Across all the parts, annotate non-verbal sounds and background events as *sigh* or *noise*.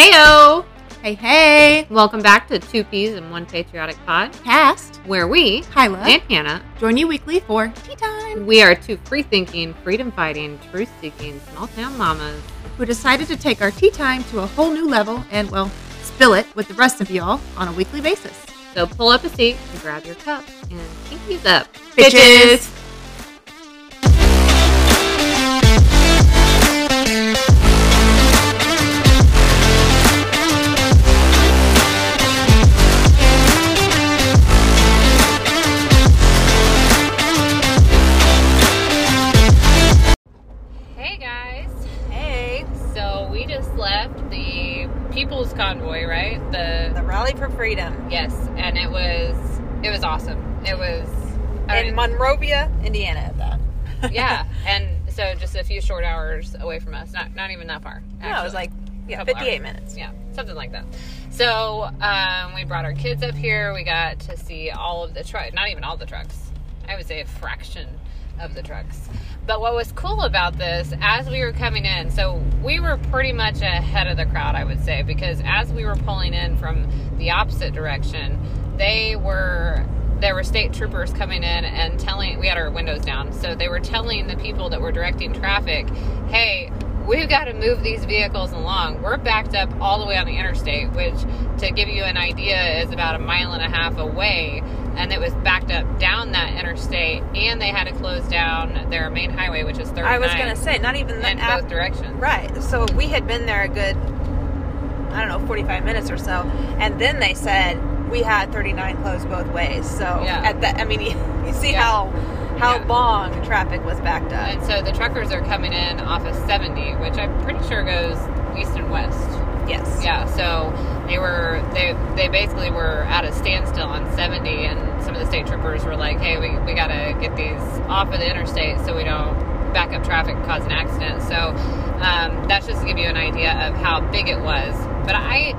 Heyo! Hey, hey! Welcome back to Two Peas and One Patriotic Pod, Cast, where we, Kyla, and Hannah, join you weekly for tea time. we are two free thinking, freedom fighting, truth seeking, small town mamas. Who decided to take our tea time to a whole new level and, well, spill it with the rest of y'all on a weekly basis. So pull up a seat and grab your cup and pinkies up. Bitches. Hey People's Convoy, right? The the Rally for Freedom yes, and it was it was awesome. It was in Monrovia, Indiana, that. *laughs* yeah, *laughs* and so just a few short hours away from us. Not not even that far. No, it was like yeah, 58 minutes. Yeah, something like that. So um, we brought our kids up here. We got to see all of the trucks. Not even all the trucks. I would say a fraction of the trucks. But what was cool about this, as we were coming in, so we were pretty much ahead of the crowd, I would say, because as we were pulling in from the opposite direction, they were there were state troopers coming in and telling we had our windows down so they were telling the people that were directing traffic hey we've got to move these vehicles along. We're backed up all the way on the interstate which to give you an idea is about a mile and a half away and it was backed up down that interstate and they had to close down their main highway which is 39 I was gonna say, not even in that. both directions Right. So we had been there a good, I don't know, 45 minutes or so. And then they said we had 39 closed both ways. So Yeah. at that, I mean, you, *laughs* you see Yeah. how how Yeah. long traffic was backed up. and so the truckers are coming in off of 70 which i'm pretty sure goes east and west yes. Yeah, so they were they they basically were at a standstill on 70, and some of the state troopers were like, "Hey, we, we gotta get these off of the interstate so we don't back up traffic and cause an accident." So um, that's just to give you an idea of how big it was. But I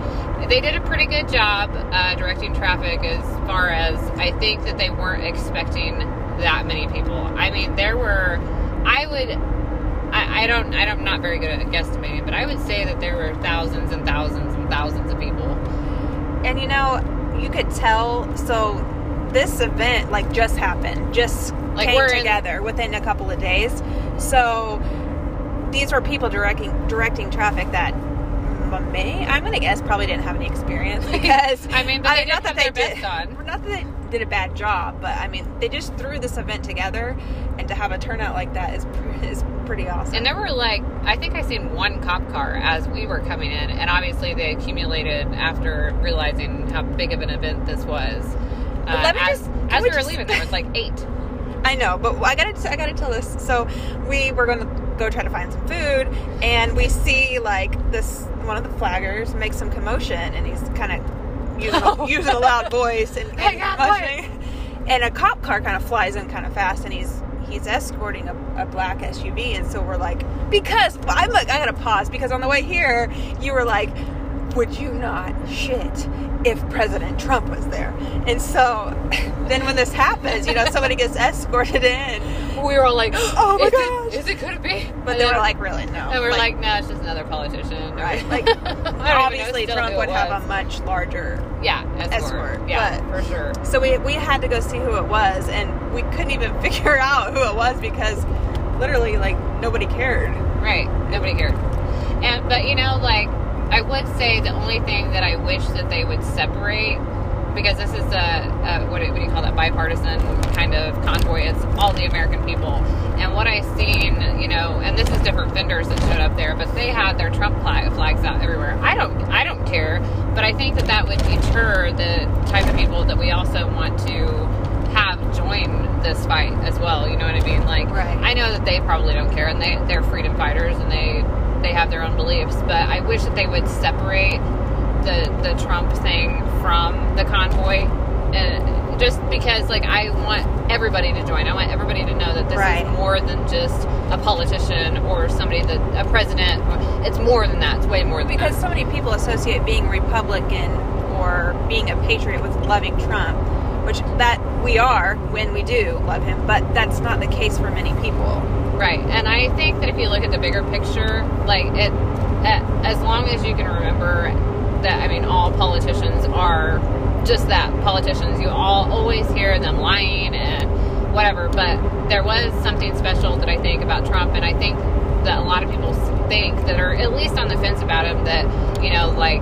they did a pretty good job uh, directing traffic as far as I think that they weren't expecting that many people. I mean, there were I would I, I don't. I don't- I'm not very good at guesstimating, but I would say that there were thousands and thousands and thousands of people. And you know, you could tell. So this event like just happened, just Like, came we're in- together within a couple of days. So these were people directing directing traffic that may I'm gonna guess probably didn't have any experience *laughs* because I mean, but they did not have that they did on. *laughs* not that they did a bad job, but I mean they just threw this event together, and to have a turnout like that is *laughs* is pretty awesome. And there were like, I think I seen one cop car as we were coming in, and obviously they accumulated after realizing how big of an event this was. Uh, let me as just- as we we were just- leaving, there was like eight. *laughs* I know, but I gotta I gotta tell this. So we were gonna go try to find some food, and we see like this one of the flaggers make some commotion, and he's kind of using, Oh. *laughs* using a loud voice and, and. And a cop car kind of flies in kind of fast, and he's he's escorting a, a black SUV, and so we're like, because I'm like I gotta pause because on the way here you were like. Would you not shit if President Trump was there? And so *laughs* then when this happens, you know, somebody gets escorted in, We were all like, *gasps* Oh my is gosh. It, is it could it be? but they were like, really? No. and we're like, no, it's just another politician. right. Like, *laughs* I don't even know obviously Trump would have a much larger. yeah escort. escort, Yeah, but- for sure. So we, we had to go see who it was, and we couldn't even *laughs* figure out who it was because literally, like, nobody cared. Right. Nobody cared. And but you know, like I would say the only thing that I wish that they would separate because this is a, a what, do, what do you call that bipartisan kind of convoy. It's all the American people. And what I've seen, you know, and this is different vendors that showed up there, but they had their Trump flag, flags out everywhere. I don't, I don't care, but I think that that would deter the type of people that we also want to have join this fight as well. You know what I mean? Like, Right. I know that they probably don't care, and they they're freedom fighters, and they they have their own beliefs. But I wish that they would separate the the Trump thing from the convoy, and just because like I want everybody to join. I want everybody to know that this Right. is more than just a politician or somebody that a president. It's more than that. It's way more than that. Because that. so many people associate being Republican or being a patriot with loving Trump, which that we are when we do love him, but that's not the case for many people. Right. And I think that if you look at the bigger picture, like it as long as you can remember that, I mean, all politicians are just that politicians. You all always hear them lying and whatever, but there was something special that I think about Trump, and I think that a lot of people think that are at least on the fence about him that, you know, like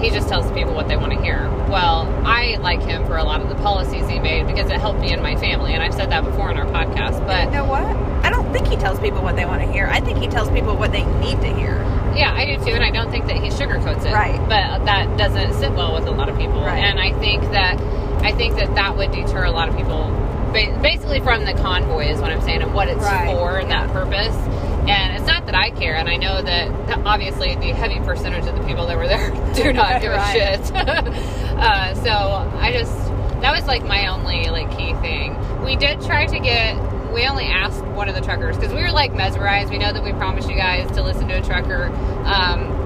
he just tells people what they want to hear. Well, I like him for a lot of the policies he made because it helped me and my family, and I've said that before in our podcast. But You know what? I don't think he tells people what they want to hear. I think he tells people what they need to hear. yeah, I do too, and I don't think that he sugarcoats it. Right. But that doesn't sit well with a lot of people, Right. and I think that I think that that would deter a lot of people, basically from the convoy is what I'm saying, and what it's Right, for and that purpose. And it's not that I care, and I know that obviously the heavy percentage of the people that were there *laughs* do not give Right. a shit. *laughs* uh, so I just that was like my only like key thing. We did try to get. We only asked one of the truckers because we were like mesmerized. We know that we promised you guys to listen to a trucker. Um,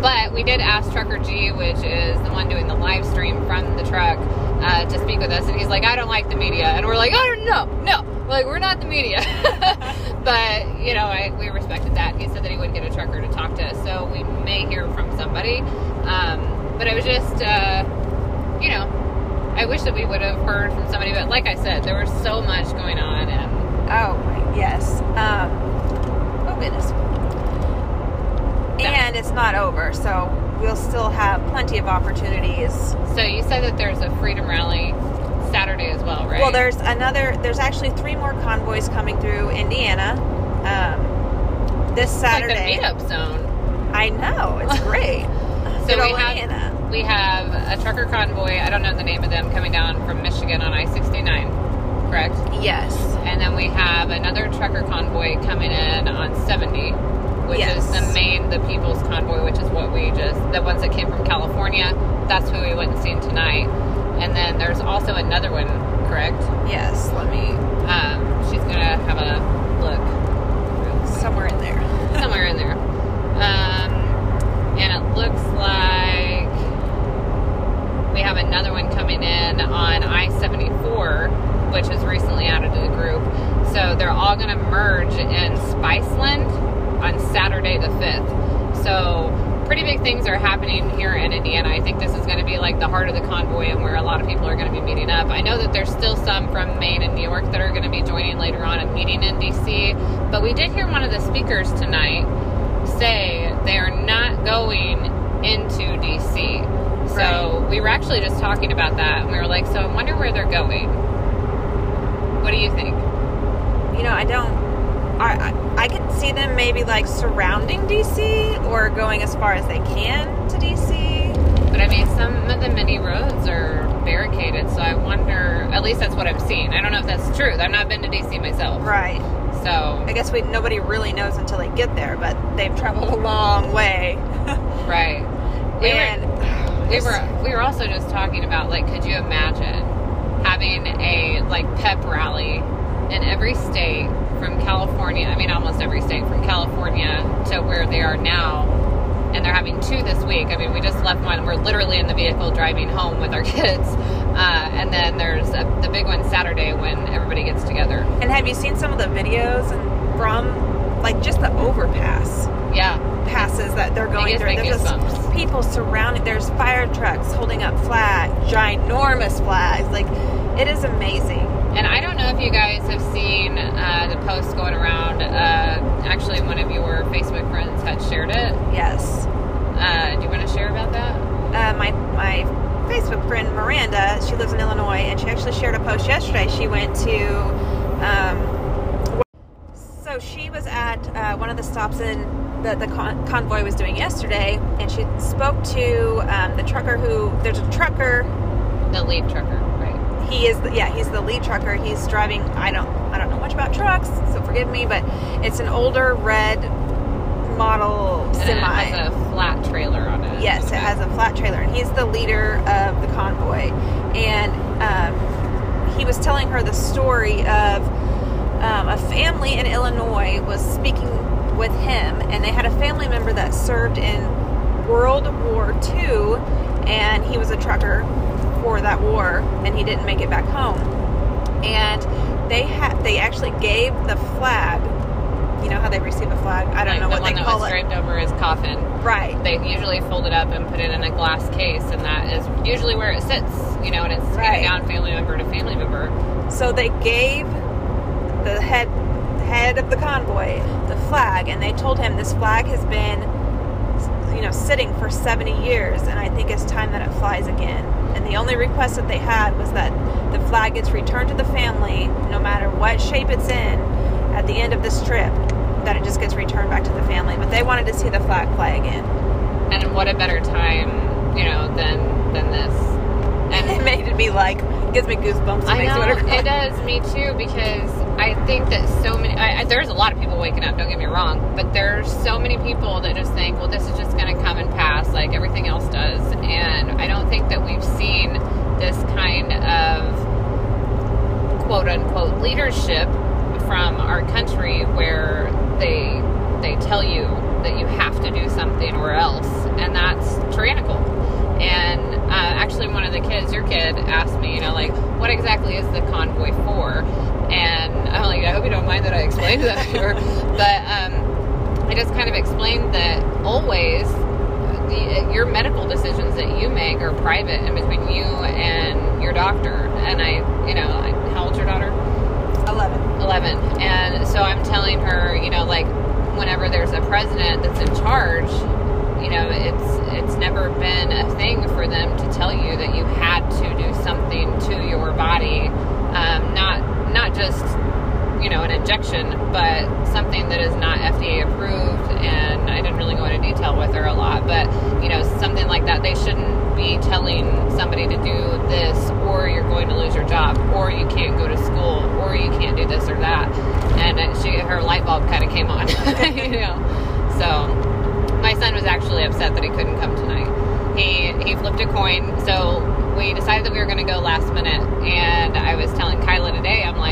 but we did ask Trucker G, which is the one doing the live stream from the truck, uh, to speak with us. And he's like, I don't like the media. And we're like, oh, no, no. Like, we're not the media. *laughs* but, you know, I, we respected that. He said that he would get a trucker to talk to us. So we may hear from somebody. Um, but it was just, uh, you know, I wish that we would have heard from somebody. But like I said, there was so much going on. And Oh, yes. Um, oh, goodness. Yeah. And it's not over, so we'll still have plenty of opportunities. so you said that there's a freedom rally Saturday as well, right? Well, there's another, there's actually three more convoys coming through Indiana um, this It's Saturday. like the meetup zone. I know, it's *laughs* great. So Good we have Indiana. we have a trucker convoy. I don't know the name of them coming down from Michigan on I sixty nine, correct? Yes. And then we have another trucker convoy coming in on seventy, which Yes. is the main the People's Convoy, which is what we just the ones that came from California. That's who we went and seen tonight. And then there's also another one, correct? Yes, let me, Um, she's gonna have a look. somewhere in there. somewhere in there. Um, and it looks like we have another one coming in on I 74, which is recently added to the group. So they're all going to merge in Spiceland on Saturday the 5th. So pretty big things are happening here in Indiana. I think this is going to be like the heart of the convoy and where a lot of people are going to be meeting up. I know that there's still some from Maine and New York that are going to be joining later on and meeting in DC. But we did hear one of the speakers tonight say they are not going into DC. So Right. we were actually just talking about that and we were like, so I wonder where they're going. What do you think? You know, I don't. I, I, I could see them maybe like surrounding DC or going as far as they can to DC. But I mean, some of the mini roads are barricaded, so I wonder. At least that's what I'm seeing. I don't know if that's true. I've not been to DC myself, Right. so I guess we nobody really knows until they get there, but they've traveled a long way. *laughs* right. We and were, we were we were also just talking about like, could you imagine having a like pep rally in every state from California? I mean, almost every state from California to where they are now. And they're having two this week. I mean, we just left one. We're literally in the vehicle driving home with our *laughs* kids. Uh, and then there's a, the big one Saturday when everybody gets together. and have you seen some of the videos from like just the overpass Yeah. passes that they're going through? There's just people surrounding. There's fire trucks holding up flags, ginormous flags. Like it is amazing. And I don't know if you guys have seen uh, the post going around. Uh, actually, one of your Facebook friends had shared it. Yes. Uh, do you want to share about that? uh, my my Facebook friend Miranda, she lives in Illinois, and she actually shared a post yesterday. She went to, um, so she was at uh, one of the stops in the the con- convoy was doing yesterday, and she spoke to um, the trucker who there's a trucker. The lead trucker, right? He is the, yeah he's the lead trucker. He's driving. I don't I don't know much about trucks, so forgive me, but it's an older red model And semi. it has a flat trailer on it. Yes, it has a flat trailer, and he's the leader of the convoy. And um, he was telling her the story of um, a family in Illinois was speaking with him, and they had a family member that served in World War II, and he was a trucker for that war, and he didn't make it back home. And they had they actually gave the flag you know how they receive a flag? I don't like know the what one they that call was it. draped over his coffin. Right. They usually fold it up and put it in a glass case, and that is usually where it sits. You know, and it's Right. handed down family member to family member. So they gave the head head of the convoy the flag, and they told him this flag has been, you know, sitting for 70 years, and I think it's time that it flies again. And the only request that they had was that the flag gets returned to the family, no matter what shape it's in, at the end of this trip. That it just gets returned back to the family. But they wanted to see the flag fly again. And what a better time, you know, than than this. And *laughs* it made me like gives me goosebumps. I know it does me too because I think that so many. I, I, there's a lot of people waking up. Don't get me wrong, but there's so many people that just think, well, this is just going to come and pass, like everything else does. And I don't think that we've seen this kind of quote unquote leadership from our country where they they tell you that you have to do something or else, and that's tyrannical. And uh, actually, one of the kids, your kid, asked me, you know, like, what exactly is the convoy for? And I'm like, I hope you don't mind that I explained that here. But um, I just kind of explained that always the, your medical decisions that you make are private and between you and your doctor. And I, you know, I, how old's your daughter? 11. 11 and so i'm telling her you know like whenever there's a president that's in charge you know it's it's never been a thing for them to tell you that you had to do something to your body. Um, not not just you know an injection but something that is not fda approved and i didn't really go into detail with her a lot but you know something like that they shouldn't be telling somebody to do this or you're going to lose your job or you can't go to school or you can't do this or that. And she her light bulb kind of came on *laughs* you know. So my son was actually upset that he couldn't come tonight. He he flipped a coin. So we decided that we were going to go last minute and i was telling kyla today i'm like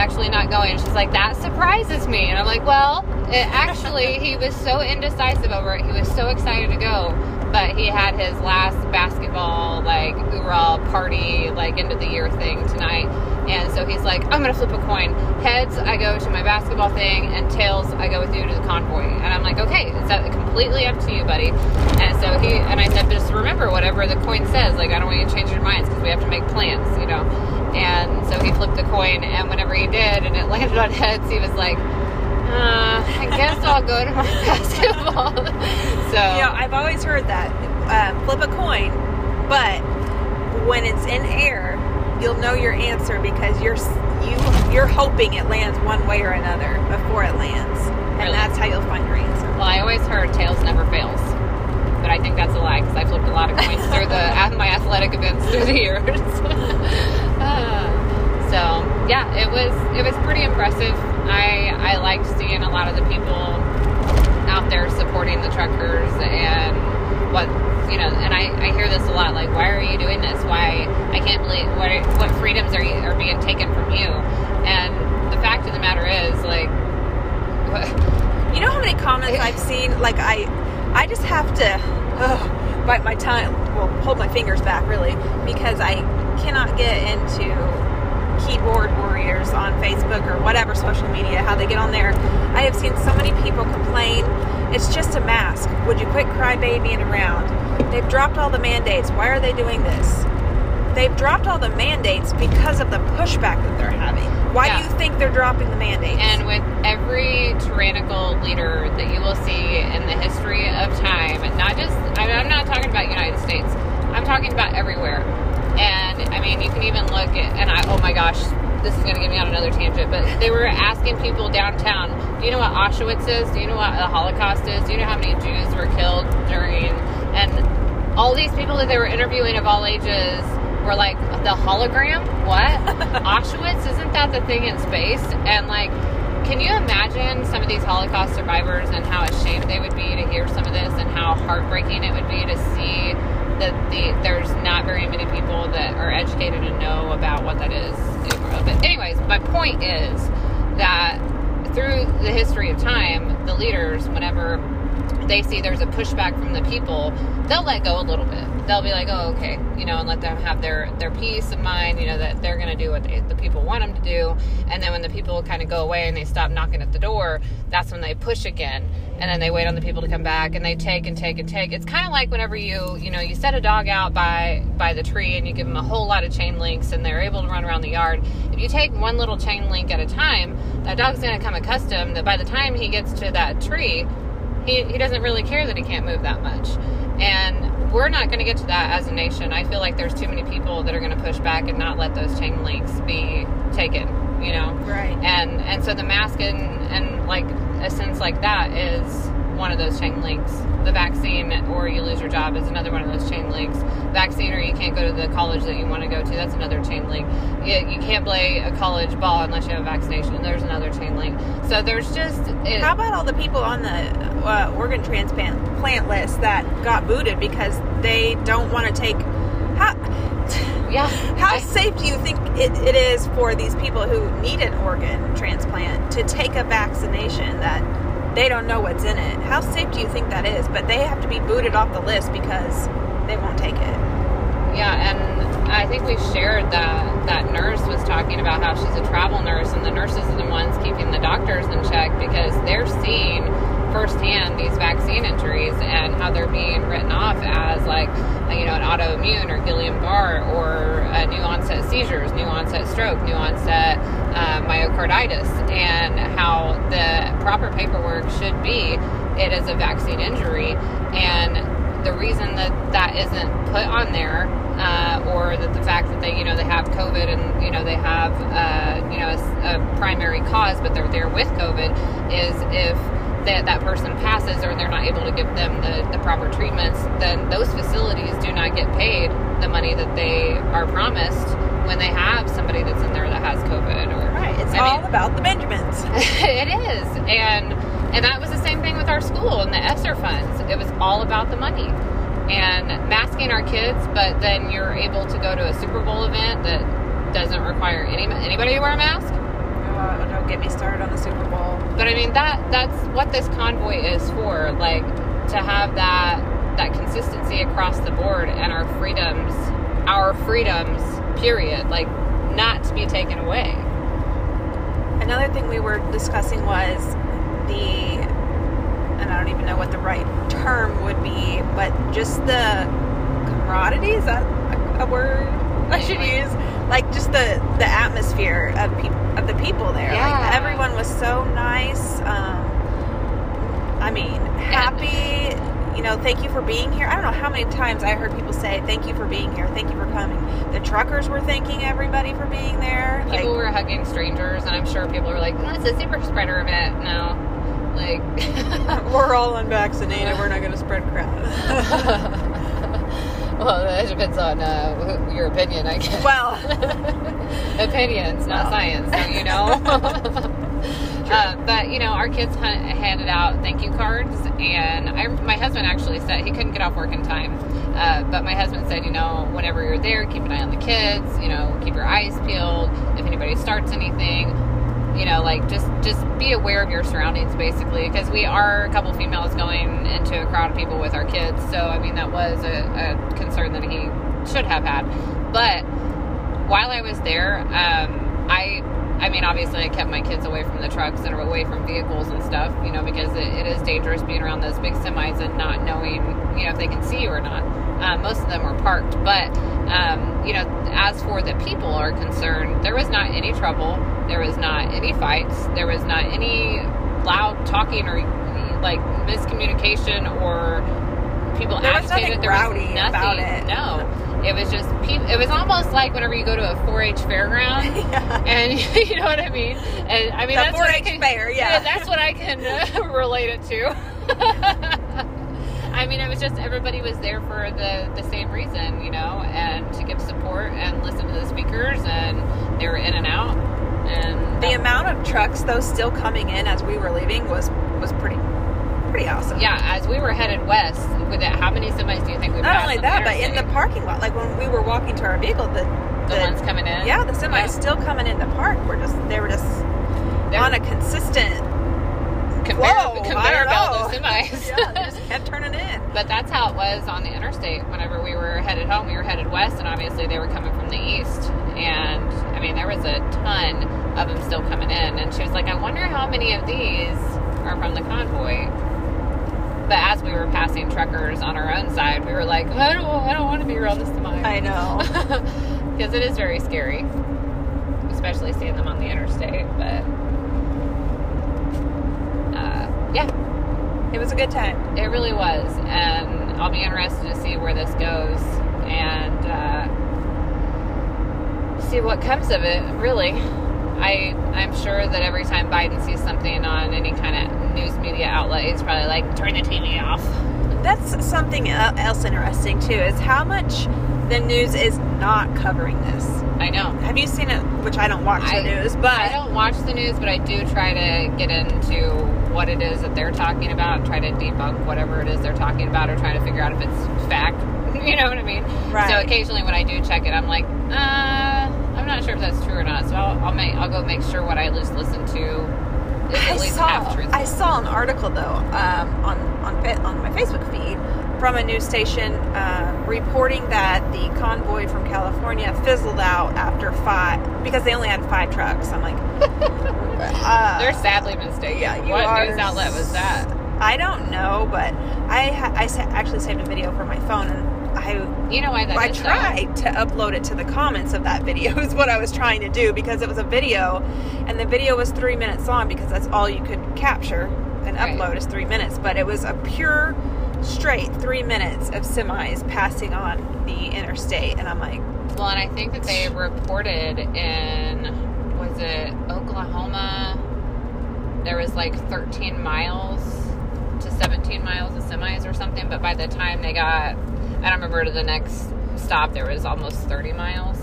actually not going. She's like, that surprises me. And I'm like, well, it *laughs* actually, he was so indecisive over it. He was so excited to go. But he had his last basketball, like, hoorah party, like, end of the year thing tonight. And so he's like, I'm to flip a coin. Heads, I go to my basketball thing, and tails, I go with you to the convoy. And I'm like, okay, it's uh, completely up to you, buddy. And so he, and I said, just remember whatever the coin says. Like, I don't want you to change your minds because we have to make plans, you know. And so he flipped the coin, and whenever he did, and it landed on heads, he was like, uh, I guess I'll go to my *laughs* basketball. so, know, I've always heard that uh, flip a coin, but when it's in air, you'll know your answer because you're you you're hoping it lands one way or another before it lands, and Really? that's how you'll find your answer. well, I always heard tails never fails. But I think that's a lie because I flipped a lot of coins through the *laughs* at my athletic events through the years. *laughs* Uh, so yeah, it was it was pretty impressive. I I liked seeing a lot of the people out there supporting the truckers and what you know. And I, I hear this a lot. Like, why are you doing this? Why I can't believe what what freedoms are you, are being taken from you? And the fact of the matter is, like, what, *laughs* You know how many comments I've seen? Like I, I just have to ugh, bite my tongue. Well, hold my fingers back really because I cannot get into keyboard warriors on Facebook or whatever social media. How they get on there. I have seen so many people complain. It's just a mask. Would you quit crybabying around? They've dropped all the mandates. Why are they doing this? They've dropped all the mandates because of the pushback that they're having. Why Yeah. do you think they're dropping the mandates? And with every tyrannical leader that you will see in the history of time, not just, I mean, I'm not talking about United States, I'm talking about everywhere. And I mean, you can even look at, and I, oh my gosh, this is going to get me on another tangent, but they were asking people downtown, do you know what Auschwitz is? Do you know what the Holocaust is? Do you know how many Jews were killed during, and all these people that they were interviewing of all ages were like, the hologram? What? *laughs* Auschwitz? Isn't that the thing in space? And like, can you imagine some of these Holocaust survivors and how ashamed they would be to hear some of this and how heartbreaking it would be to see that the there's not very many people that are educated and know about what that is. But anyways, my point is that through the history of time, the leaders, whenever they see there's a pushback from the people, they'll let go a little bit. They'll be like, oh, okay, you know, and let them have their their peace of mind, you know, that they're going to do what they, the people want them to do. And then when the people kind of go away and they stop knocking at the door, that's when they push again. And then they wait on the people to come back and they take and take and take. It's kind of like whenever you, you know, you set a dog out by by the tree and you give them a whole lot of chain links and they're able to run around the yard. If you take one little chain link at a time, that dog's going to come accustomed that by the time he gets to that tree, he, he doesn't really care that he can't move that much. And we're not going to get to that as a nation. I feel like there's too many people that are going to push back and not let those chain links be taken, you know? Right. And and so the mask and, and like a sense like that is one of those chain links. The vaccine or you lose your job is another one of those chain links. Vaccine or you can't go to the college that you want to go to, that's another chain link. You, you can't play a college ball unless you have a vaccination, there's another chain link. So there's just. It, How about all the people on the uh, organ transplant plant list that got booted because they don't want to take? How *laughs* yeah. how I- safe do you think it, it is for these people who need an organ transplant to take a vaccination that they don't know what's in it? How safe do you think that is? But they have to be booted off the list because they won't take it. Yeah, and I think we shared that that nurse was talking about how she's a travel nurse, and the nurses are the ones keeping the doctors in check because they're seeing firsthand these vaccine injuries and how they're being written off as like you know an autoimmune or Guillain-Barre or uh, new onset seizures, new onset stroke, new onset uh, myocarditis, and how the proper paperwork should be it is a vaccine injury. And the reason that that isn't put on there, uh, or that the fact that they, you know, they have COVID and you know they have, uh, you know, a, a primary cause, but they're there with COVID, is if that that person passes or they're not able to give them the, the proper treatments, then those facilities do not get paid the money that they are promised when they have somebody that's in there that has COVID. Or Right. It's I all mean- about the Benjamins. *laughs* it is and and that was the same thing with our school and the ESSER funds it was all about the money and masking our kids but then you're able to go to a super bowl event that doesn't require any anybody to wear a mask Oh, don't get me started on the Super Bowl. But i mean that that's what this convoy is for like to have that that consistency across the board and our freedoms our freedoms period like not to be taken away Another thing we were discussing was the, and I don't even know what the right term would be, but just the camaraderie. Is that a, a word I should use? Like just the the atmosphere of people of the people there. Yeah. Like everyone was so nice. Um, I mean, happy. You know, thank you for being here. I don't know how many times I heard people say, "Thank you for being here. Thank you for coming." The truckers were thanking everybody for being there. Like, people were hugging strangers and i'm sure people were like it's a super spreader event no like *laughs* *laughs* We're all unvaccinated. We're not going to spread crap. *laughs* *laughs* well that depends on uh, your opinion i guess. Well, *laughs* opinions not Well. science don't you know? *laughs* Uh, but you know our kids handed out thank you cards and I, my husband actually said he couldn't get off work in time uh, but my husband said you know whenever you're there keep an eye on the kids you know keep your eyes peeled. If anybody starts anything you know like just just be aware of your surroundings basically because we are a couple females going into a crowd of people with our kids so i mean that was a, a concern that he should have had. But while i was there um, i i mean obviously i kept my kids away from the trucks and away from vehicles and stuff you know because it, it is dangerous being around those big semis and not knowing you know if they can see you or not. Uh, most of them were parked but um, you know as for the people are concerned there was not any trouble there was not any fights there was not any loud talking or like miscommunication or people There was agitated nothing there rowdy was nothing about it. no it was just peop it was almost like whenever you go to a 4-h fairground *laughs* yeah. and *laughs* you know what I mean. And I mean The that's what I 4-H can, fair, yeah. that's what I can uh, *laughs* relate it to. I mean, it was just everybody was there for the the same reason, you know, and to give support and listen to the speakers, and they were in and out. And The amount of trucks, though, still coming in as we were leaving was was pretty pretty awesome. yeah, as we were headed west, with it, how many semis do you think we Not only on that, but in the parking lot, like when we were walking to our vehicle, the the, ones coming in, yeah, the semis Yeah. still coming in the park. Were just they were just They're- on a consistent conveyor, Whoa, I conveyor don't belt of know. semis. *laughs* yeah, kept turning in. But that's how it was on the interstate. Whenever we were headed home, we were headed west, and obviously they were coming from the east. And I mean, there was a ton of them still coming in. And she was like, I wonder how many of these are from the convoy. But as we were passing truckers on our own side, we were like, I don't, I don't want to be around this tomorrow. I know. *laughs* because it is very scary, especially seeing them on the interstate. But uh, yeah, It was a good time. it really was, and I'll be interested to see where this goes and uh, see what comes of it. Really, I I'm sure that every time Biden sees something on any kind of news media outlet, he's probably like, "Turn the TV off." That's something else interesting too. Is how much the news is not covering this. I know. Have you seen it? Which I don't watch I- the news, but I don't watch the news, but I do try to get into what it is that they're talking about and try to debunk whatever it is they're talking about or try to figure out if it's fact. *laughs* You know what I mean? Right. So occasionally when I do check it, I'm like, uh, I'm not sure if that's true or not. So I'll, I'll make I'll go make sure what I just listen to is I at least saw. I saw an article though um, on on on my Facebook feed from a news station um, reporting that the convoy from California fizzled out after five because they only had five trucks. I'm like, *laughs* uh, They're sadly mistaken. yeah, what are news outlet was that? I don't know, but I ha- I sa- actually saved a video for my phone and I You know why that I tried to upload it to the comments of that video *laughs* is what I was trying to do because it was a video and the video was three minutes long because that's all you could capture and Right. upload is three minutes but it was a pure straight three minutes of semis passing on the interstate and I'm like Well, and I think that they reported in was it Oklahoma? There was like 13 miles to 17 miles of semis or something, but by the time they got, I don't remember to the next stop, there was almost 30 miles.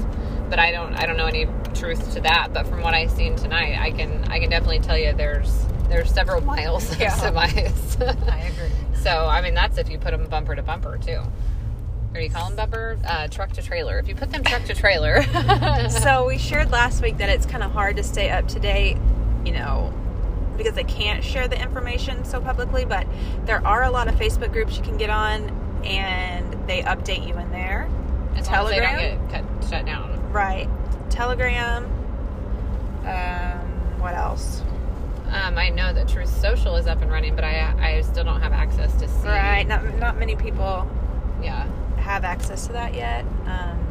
But I don't, I don't know any truth to that. But from what I've seen tonight, I can, I can definitely tell you there's, there's several miles of Yeah. semis. *laughs* agree so I mean, that's if you put them bumper to bumper too. Or do you call them bumper? Uh, truck to trailer. If you put them truck to trailer. *laughs* so we shared last week that it's kind of hard to stay up to date you know because they can't share the information so publicly but there are a lot of Facebook groups you can get on and they update you in there as long as they don't Telegram? get cut, shut down. Right. Telegram. Um, what else? Um, I know that Truth Social is up and running, but I I still don't have access to see. Right. Not not many people Yeah. have access to that yet. Um,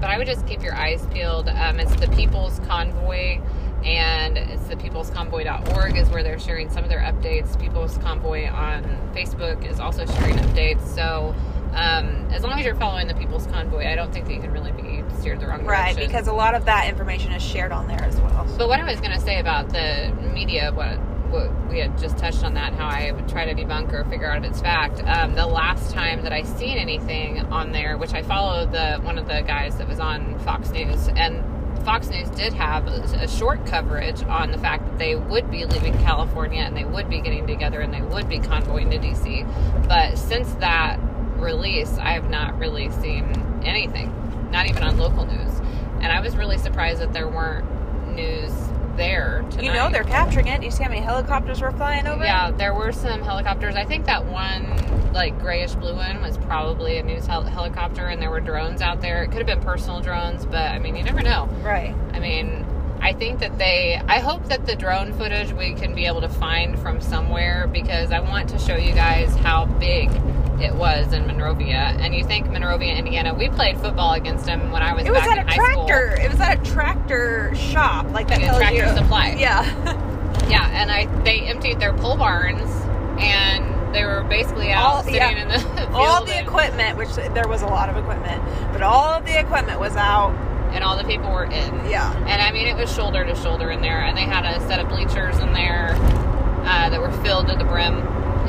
But I would just keep your eyes peeled. Um, it's the People's Convoy, and it's the peoplesconvoy.org is where they're sharing some of their updates. People's Convoy on Facebook is also sharing updates. So um, as long as you're following the People's Convoy, I don't think that you can really be steered the wrong right, direction. because a lot of that information is shared on there as well. But what I was going to say about the media, what, what we had just touched on that, how I would try to debunk or figure out if it's fact. Um, the last time that I seen anything on there, which I followed the one of the guys that was on Fox News, and Fox News did have a short coverage on the fact that they would be leaving California and they would be getting together and they would be convoying to DC. But since that release, I have not really seen anything, not even on local news. And I was really surprised that there weren't news there tonight. You know they're capturing it. You see how many helicopters were flying over? Yeah, there were some helicopters. I think that one, like grayish blue one, was probably a news hel- helicopter, and there were drones out there. It could have been personal drones, but I mean, you never know. Right. I mean, I think that they. I hope that the drone footage we can be able to find from somewhere because I want to show you guys how big it was in Monrovia. And you think Monrovia, Indiana? We played football against them when I was. It was at in a tractor. It was at a tractor shop, like that Like tells tractor you. supply. *laughs* Yeah. Yeah, and I they emptied their pole barns and they were basically out All- sitting yeah. in the *laughs* field all the and, equipment, which there was a lot of equipment, but all of the equipment was out. and all the people were in. Yeah. And I mean, it was shoulder to shoulder in there, and they had a set of bleachers in there uh, that were filled to the brim.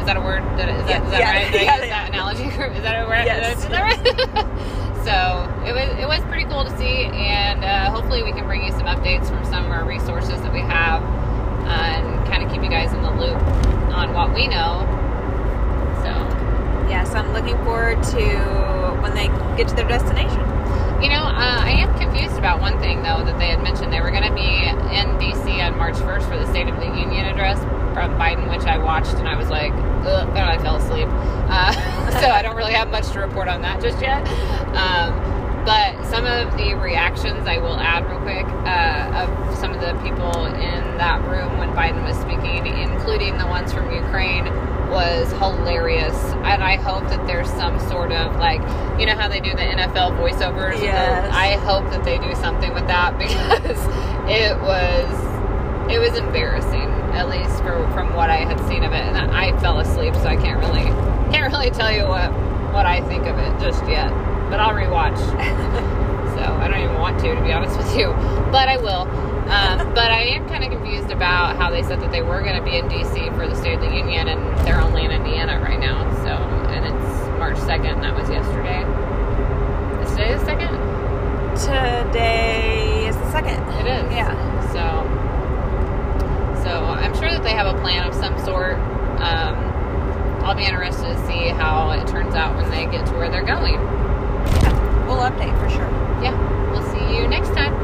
Is that a word? That, is, Yeah, that, is that yeah, right? Did I *laughs* use that analogy? *laughs* Is that a word? Yes, Is that right? *laughs* so it was it was pretty cool to see, and uh, hopefully we can bring you some updates from some of our resources that we have, uh, and kind of keep you guys in the loop on what we know. So. Yes, I'm looking forward to when they get to their destination. You know, uh, I am confused about one thing though that they had mentioned they were going to be in DC on March 1st for the State of the Union address from Biden, which I watched and I was like, Ugh, I fell asleep. Uh, *laughs* so I don't really have much to report on that just yet. Um, but some of the reactions I will add real quick uh, of some of the people in that room when Biden was speaking, including the ones from Ukraine, was hilarious. And I hope that there's some sort of like, you know how they do the NFL voiceovers? Yes. I hope that they do something with that *laughs* because it was it was embarrassing, at least for, from what I had seen of it. And I fell asleep, so I can't really can't really tell you what what I think of it just yet but I'll rewatch. *laughs* so I don't even want to, to be honest with you, but I will. Um, *laughs* but I am kind of confused about how they said that they were going to be in DC for the State of the Union, and they're only in Indiana right now. So, and it's March second. That was yesterday. Is today the second? Today is the second. It is. Yeah. So, so I'm sure that they have a plan of some sort. Um, I'll be interested to see how it turns out when they get to where they're going. Yeah. We'll update for sure. Yeah, we'll see you next time.